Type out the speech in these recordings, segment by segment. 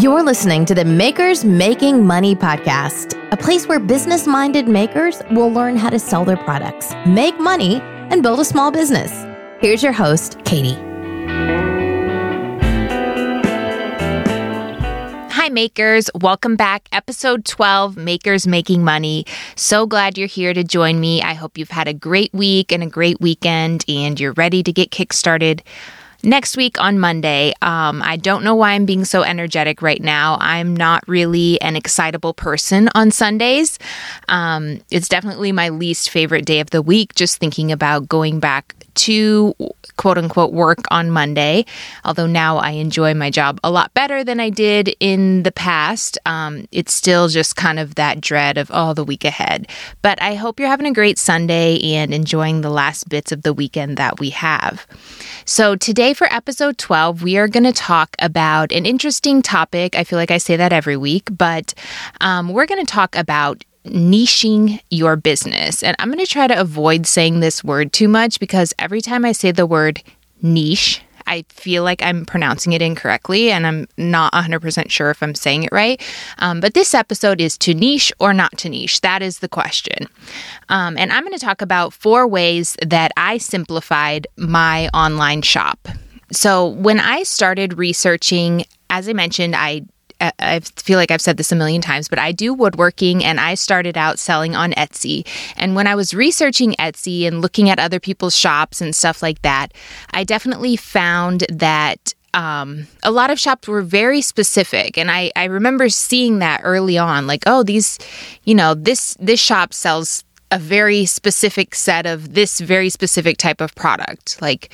You're listening to the Makers Making Money podcast, a place where business minded makers will learn how to sell their products, make money, and build a small business. Here's your host, Katie. Hi, makers. Welcome back. Episode 12 Makers Making Money. So glad you're here to join me. I hope you've had a great week and a great weekend and you're ready to get kickstarted next week on Monday. Um, I don't know why I'm being so energetic right now. I'm not really an excitable person on Sundays. Um, it's definitely my least favorite day of the week, just thinking about going back to quote unquote work on Monday. Although now I enjoy my job a lot better than I did in the past. Um, it's still just kind of that dread of, oh, the week ahead. But I hope you're having a great Sunday and enjoying the last bits of the weekend that we have. So, today for episode 12, we are going to talk about an interesting topic. I feel like I say that every week, but um, we're going to talk about niching your business. And I'm going to try to avoid saying this word too much because every time I say the word niche, I feel like I'm pronouncing it incorrectly and I'm not 100% sure if I'm saying it right. Um, but this episode is to niche or not to niche. That is the question. Um, and I'm going to talk about four ways that I simplified my online shop. So when I started researching, as I mentioned, I I feel like I've said this a million times, but I do woodworking and I started out selling on Etsy. And when I was researching Etsy and looking at other people's shops and stuff like that, I definitely found that um, a lot of shops were very specific and I, I remember seeing that early on like oh these you know this this shop sells a very specific set of this very specific type of product like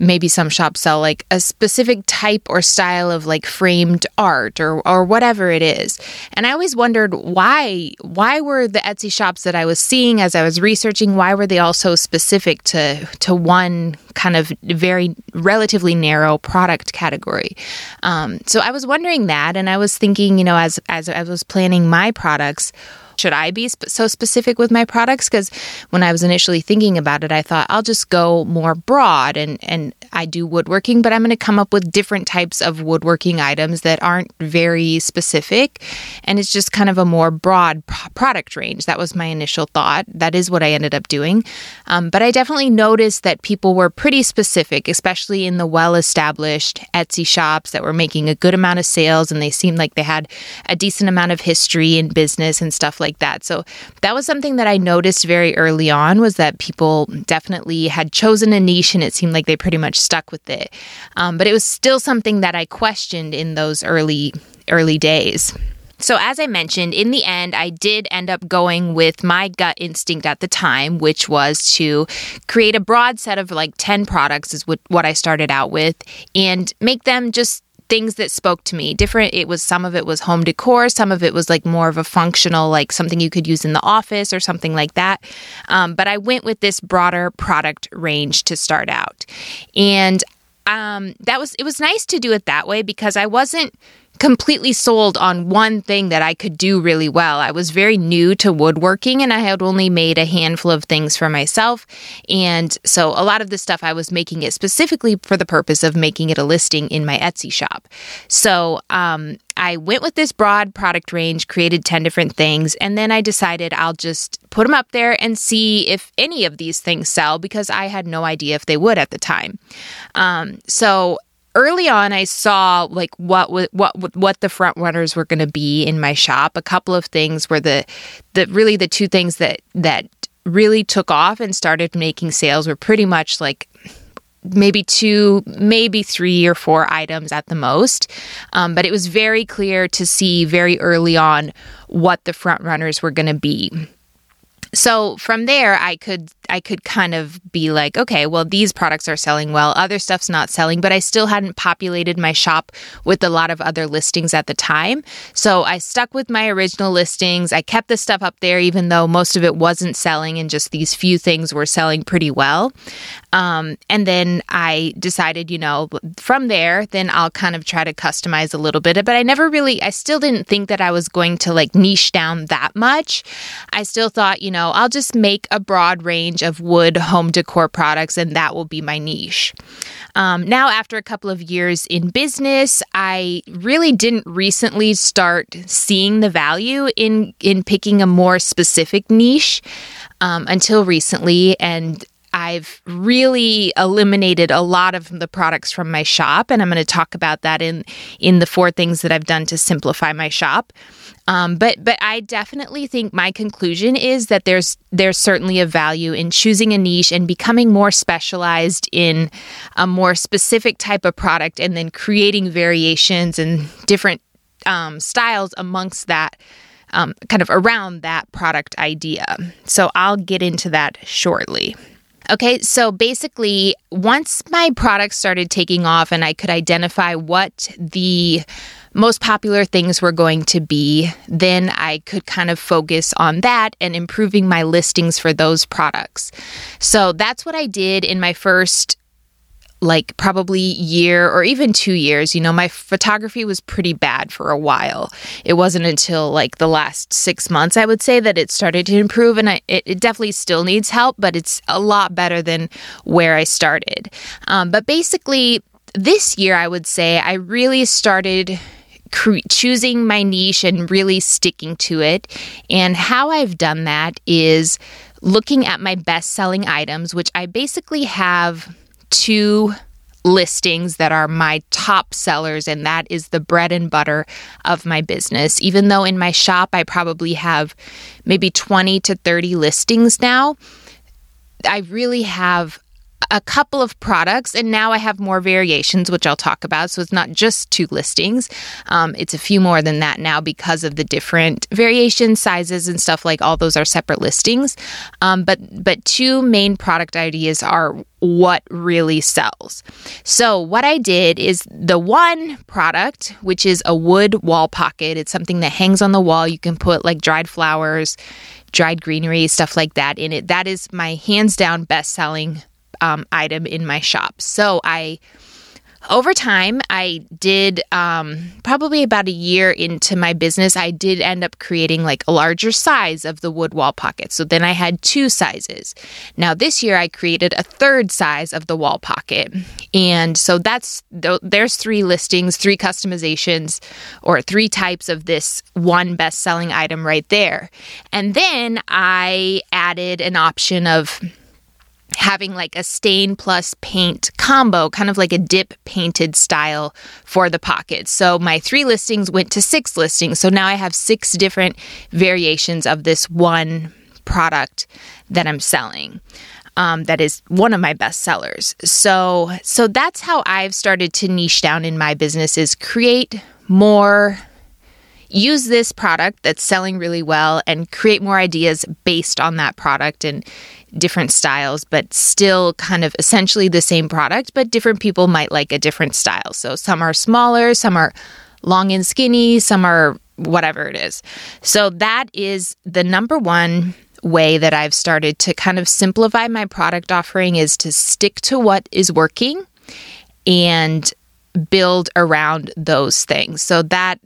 maybe some shops sell like a specific type or style of like framed art or or whatever it is. And I always wondered why why were the Etsy shops that I was seeing as I was researching why were they all so specific to to one kind of very relatively narrow product category. Um, so I was wondering that, and I was thinking, you know, as as I was planning my products should I be sp- so specific with my products? Because when I was initially thinking about it, I thought I'll just go more broad and, and I do woodworking, but I'm going to come up with different types of woodworking items that aren't very specific. And it's just kind of a more broad p- product range. That was my initial thought. That is what I ended up doing. Um, but I definitely noticed that people were pretty specific, especially in the well established Etsy shops that were making a good amount of sales and they seemed like they had a decent amount of history in business and stuff like that. So that was something that I noticed very early on was that people definitely had chosen a niche and it seemed like they pretty much stuck with it. Um, but it was still something that I questioned in those early early days. So, as I mentioned, in the end, I did end up going with my gut instinct at the time, which was to create a broad set of like 10 products, is what, what I started out with, and make them just things that spoke to me. Different it was some of it was home decor some of it was like more of a functional like something you could use in the office or something like that. Um, but i went with this broader product range to start out. And um, that was it was nice to do it that way because i wasn't completely sold on one thing that I could do really well. I was very new to woodworking and I had only made a handful of things for myself. And so a lot of the stuff I was making it specifically for the purpose of making it a listing in my Etsy shop. So um, I went with this broad product range, created 10 different things, and then I decided I'll just put them up there and see if any of these things sell because I had no idea if they would at the time. Um, so early on I saw like what what what the front runners were going to be in my shop. A couple of things were the the really the two things that that really took off and started making sales were pretty much like maybe two, maybe three or four items at the most. Um, but it was very clear to see very early on what the front runners were going to be. So from there, I could I could kind of be like, okay, well, these products are selling well, other stuff's not selling, but I still hadn't populated my shop with a lot of other listings at the time. So I stuck with my original listings. I kept the stuff up there, even though most of it wasn't selling, and just these few things were selling pretty well. Um, and then I decided, you know, from there, then I'll kind of try to customize a little bit. But I never really, I still didn't think that I was going to like niche down that much. I still thought, you know, I'll just make a broad range of wood home decor products, and that will be my niche. Um, now, after a couple of years in business, I really didn't recently start seeing the value in in picking a more specific niche um, until recently, and I've really eliminated a lot of the products from my shop, and I'm going to talk about that in in the four things that I've done to simplify my shop. Um, but but I definitely think my conclusion is that there's there's certainly a value in choosing a niche and becoming more specialized in a more specific type of product, and then creating variations and different um, styles amongst that. Um, kind of around that product idea. So I'll get into that shortly. Okay, so basically, once my products started taking off and I could identify what the most popular things were going to be, then I could kind of focus on that and improving my listings for those products. So that's what I did in my first like probably year or even two years. You know, my photography was pretty bad for a while. It wasn't until like the last six months, I would say, that it started to improve. And I, it, it definitely still needs help, but it's a lot better than where I started. Um, but basically, this year, I would say I really started cre- choosing my niche and really sticking to it. And how I've done that is looking at my best selling items, which I basically have two listings that are my top sellers, and that is the bread and butter of my business. Even though in my shop I probably have maybe 20 to 30 listings now, I really have a couple of products, and now I have more variations, which I'll talk about. So it's not just two listings, um, it's a few more than that now because of the different variation sizes and stuff like all those are separate listings. Um, but but two main product ideas are what really sells. So, what I did is the one product, which is a wood wall pocket, it's something that hangs on the wall. You can put like dried flowers, dried greenery, stuff like that in it. That is my hands down best selling um, item in my shop. So I over time, I did um, probably about a year into my business, I did end up creating like a larger size of the wood wall pocket. So then I had two sizes. Now this year, I created a third size of the wall pocket. And so that's there's three listings, three customizations, or three types of this one best selling item right there. And then I added an option of having like a stain plus paint combo, kind of like a dip painted style for the pockets. So my three listings went to six listings. So now I have six different variations of this one product that I'm selling. Um, that is one of my best sellers. So so that's how I've started to niche down in my business is create more use this product that's selling really well and create more ideas based on that product and different styles, but still kind of essentially the same product, but different people might like a different style. So some are smaller, some are long and skinny, some are whatever it is. So that is the number one way that I've started to kind of simplify my product offering is to stick to what is working and build around those things. So that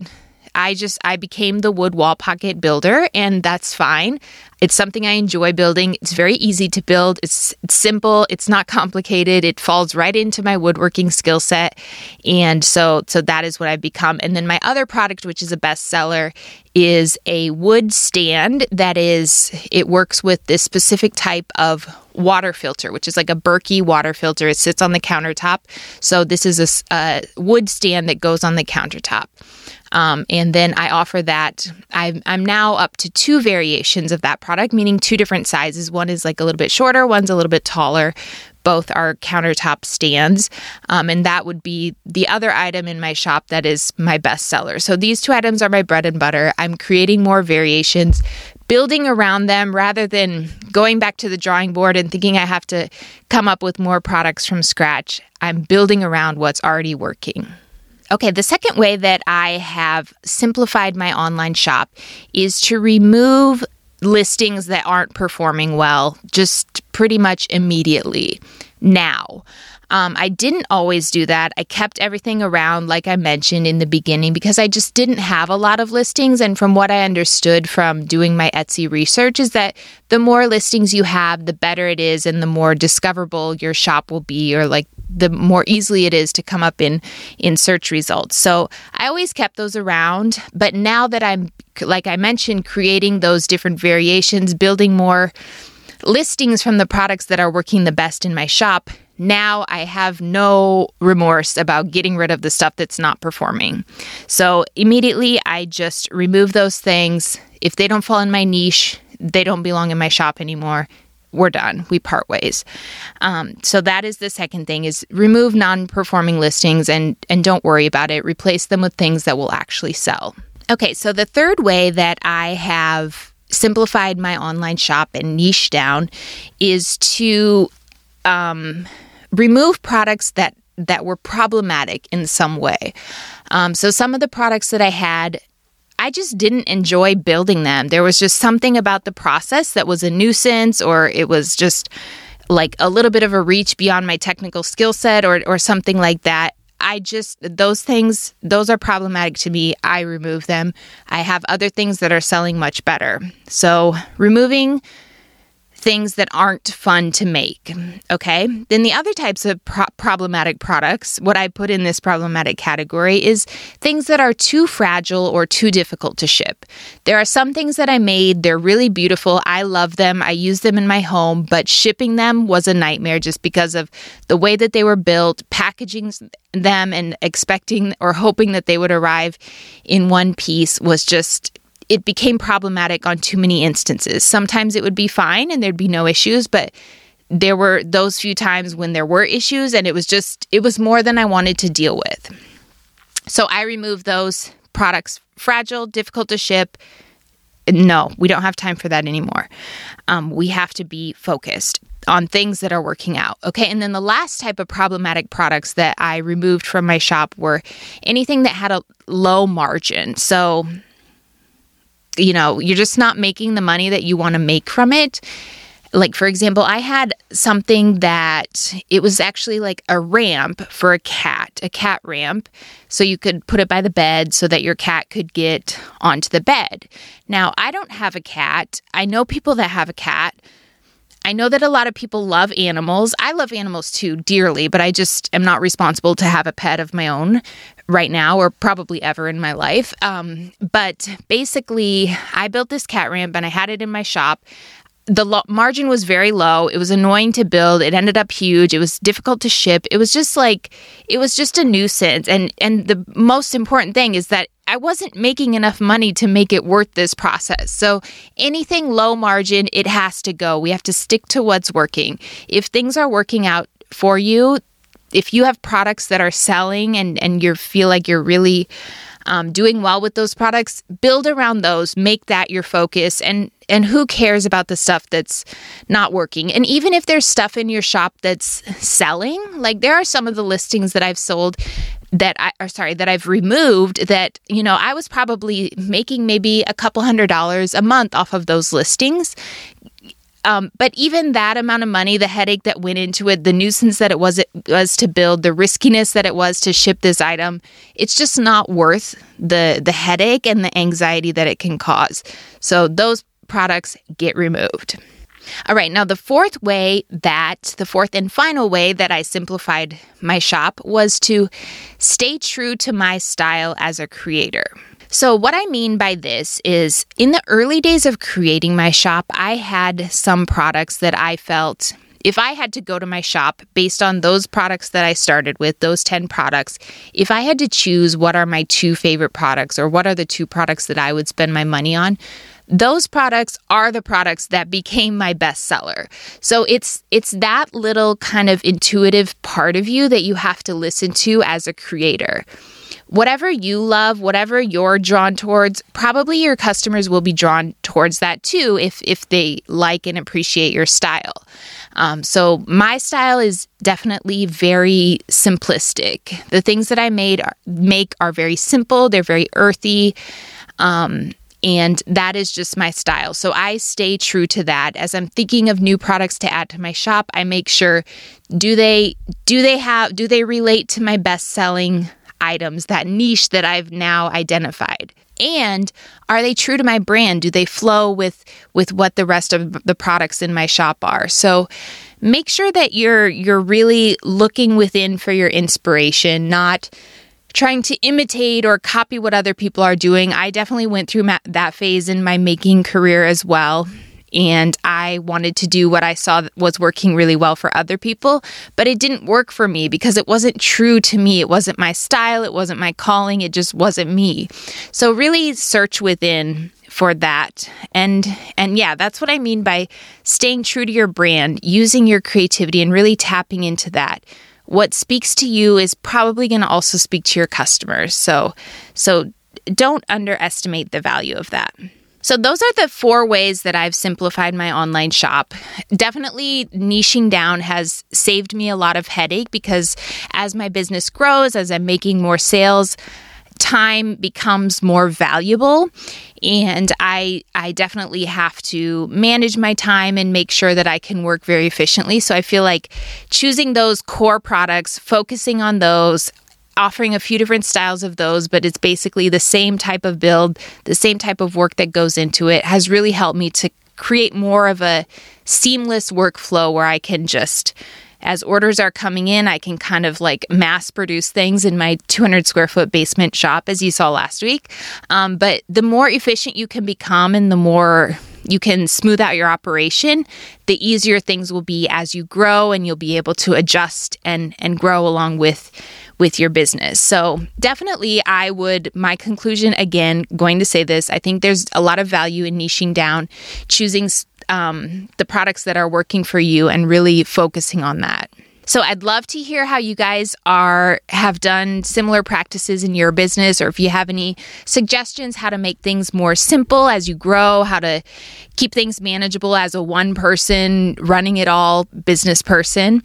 I just I became the wood wall pocket builder and that's fine. It's something I enjoy building. It's very easy to build. It's, it's simple. It's not complicated. It falls right into my woodworking skill set. And so, so that is what I've become. And then my other product, which is a bestseller, is a wood stand that is, it works with this specific type of water filter, which is like a Berkey water filter. It sits on the countertop. So this is a, a wood stand that goes on the countertop. Um, and then I offer that. I'm, I'm now up to two variations of that product, meaning two different sizes. One is like a little bit shorter, one's a little bit taller. Both are countertop stands. Um, and that would be the other item in my shop that is my best seller. So these two items are my bread and butter. I'm creating more variations, building around them rather than going back to the drawing board and thinking I have to come up with more products from scratch. I'm building around what's already working. Okay, the second way that I have simplified my online shop is to remove listings that aren't performing well just pretty much immediately now. Um, I didn't always do that. I kept everything around, like I mentioned in the beginning, because I just didn't have a lot of listings. And from what I understood from doing my Etsy research, is that the more listings you have, the better it is, and the more discoverable your shop will be, or like the more easily it is to come up in in search results. So I always kept those around, but now that I'm like I mentioned creating those different variations, building more listings from the products that are working the best in my shop, now I have no remorse about getting rid of the stuff that's not performing. So immediately I just remove those things. If they don't fall in my niche, they don't belong in my shop anymore. We're done. We part ways. Um, so that is the second thing: is remove non-performing listings and and don't worry about it. Replace them with things that will actually sell. Okay, so the third way that I have simplified my online shop and niche down is to um, remove products that that were problematic in some way. Um, so some of the products that I had, I just didn't enjoy building them. There was just something about the process that was a nuisance, or it was just like a little bit of a reach beyond my technical skill set, or or something like that. I just, those things, those are problematic to me. I remove them. I have other things that are selling much better. So, removing things that aren't fun to make. Okay. Then the other types of pro- problematic products, what I put in this problematic category is things that are too fragile or too difficult to ship. There are some things that I made, they're really beautiful. I love them. I use them in my home, but shipping them was a nightmare just because of the way that they were built, packaging them and expecting or hoping that they would arrive in one piece was just it became problematic on too many instances. Sometimes it would be fine and there'd be no issues, but there were those few times when there were issues and it was just it was more than I wanted to deal with. So I removed those products fragile, difficult to ship. No, we don't have time for that anymore. Um, we have to be focused on things that are working out. Okay. And then the last type of problematic products that I removed from my shop were anything that had a low margin. So you know, you're just not making the money that you want to make from it. Like, for example, I had something that it was actually like a ramp for a cat, a cat ramp. So you could put it by the bed so that your cat could get onto the bed. Now, I don't have a cat. I know people that have a cat. I know that a lot of people love animals. I love animals too dearly, but I just am not responsible to have a pet of my own right now or probably ever in my life. Um, but basically, I built this cat ramp and I had it in my shop. The lo- margin was very low. It was annoying to build. It ended up huge. It was difficult to ship. It was just like it was just a nuisance. And and the most important thing is that I wasn't making enough money to make it worth this process. So anything low margin, it has to go. We have to stick to what's working. If things are working out for you, if you have products that are selling and and you feel like you're really um, doing well with those products, build around those. Make that your focus, and and who cares about the stuff that's not working? And even if there's stuff in your shop that's selling, like there are some of the listings that I've sold that I or sorry that I've removed that you know I was probably making maybe a couple hundred dollars a month off of those listings um, but even that amount of money, the headache that went into it, the nuisance that it was it was to build, the riskiness that it was to ship this item, it's just not worth the the headache and the anxiety that it can cause. So those products get removed. All right, now the fourth way that, the fourth and final way that I simplified my shop was to stay true to my style as a creator. So, what I mean by this is in the early days of creating my shop, I had some products that I felt if I had to go to my shop based on those products that I started with, those 10 products, if I had to choose what are my two favorite products or what are the two products that I would spend my money on, those products are the products that became my bestseller. So it's it's that little kind of intuitive part of you that you have to listen to as a creator whatever you love, whatever you're drawn towards, probably your customers will be drawn towards that too if if they like and appreciate your style. Um, so my style is definitely very simplistic. The things that I made are, make are very simple. They're very earthy. Um, And that is just my style. So I stay true to that. As I'm thinking of new products to add to my shop, I make sure do they do they have do they relate to my best selling items, that niche that I've now identified? And are they true to my brand? Do they flow with with what the rest of the products in my shop are? So make sure that you're you're really looking within for your inspiration, not trying to imitate or copy what other people are doing. I definitely went through ma- that phase in my making career as well and I wanted to do what I saw was working really well for other people, but it didn't work for me because it wasn't true to me. It wasn't my style, it wasn't my calling, it just wasn't me. So really search within for that. And and yeah, that's what I mean by staying true to your brand, using your creativity and really tapping into that. What speaks to you is probably going to also speak to your customers. So so don't underestimate the value of that. So, those are the four ways that I've simplified my online shop. Definitely niching down has saved me a lot of headache because as my business grows, as I'm making more sales, time becomes more valuable and I I definitely have to manage my time and make sure that I can work very efficiently. So I feel like choosing those core products, focusing on those, offering a few different styles of those, but it's basically the same type of build, the same type of work that goes into it has really helped me to create more of a seamless workflow where I can just as orders are coming in, I can kind of like mass produce things in my 200 square foot basement shop, as you saw last week. Um, but the more efficient you can become and the more you can smooth out your operation, the easier things will be as you grow and you'll be able to adjust and, and grow along with with your business. So, definitely, I would, my conclusion again, going to say this I think there's a lot of value in niching down, choosing um, the products that are working for you, and really focusing on that. So I'd love to hear how you guys are have done similar practices in your business or if you have any suggestions how to make things more simple as you grow, how to keep things manageable as a one person running it all business person.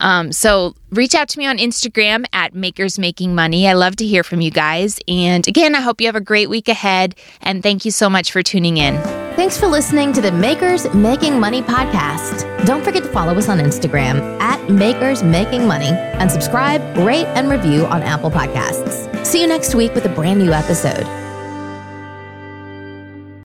Um, so reach out to me on Instagram at Makers Making Money. I love to hear from you guys. And again, I hope you have a great week ahead. And thank you so much for tuning in. Thanks for listening to the Makers Making Money podcast. Don't forget to follow us on Instagram at Makers Making Money and subscribe, rate, and review on Apple Podcasts. See you next week with a brand new episode.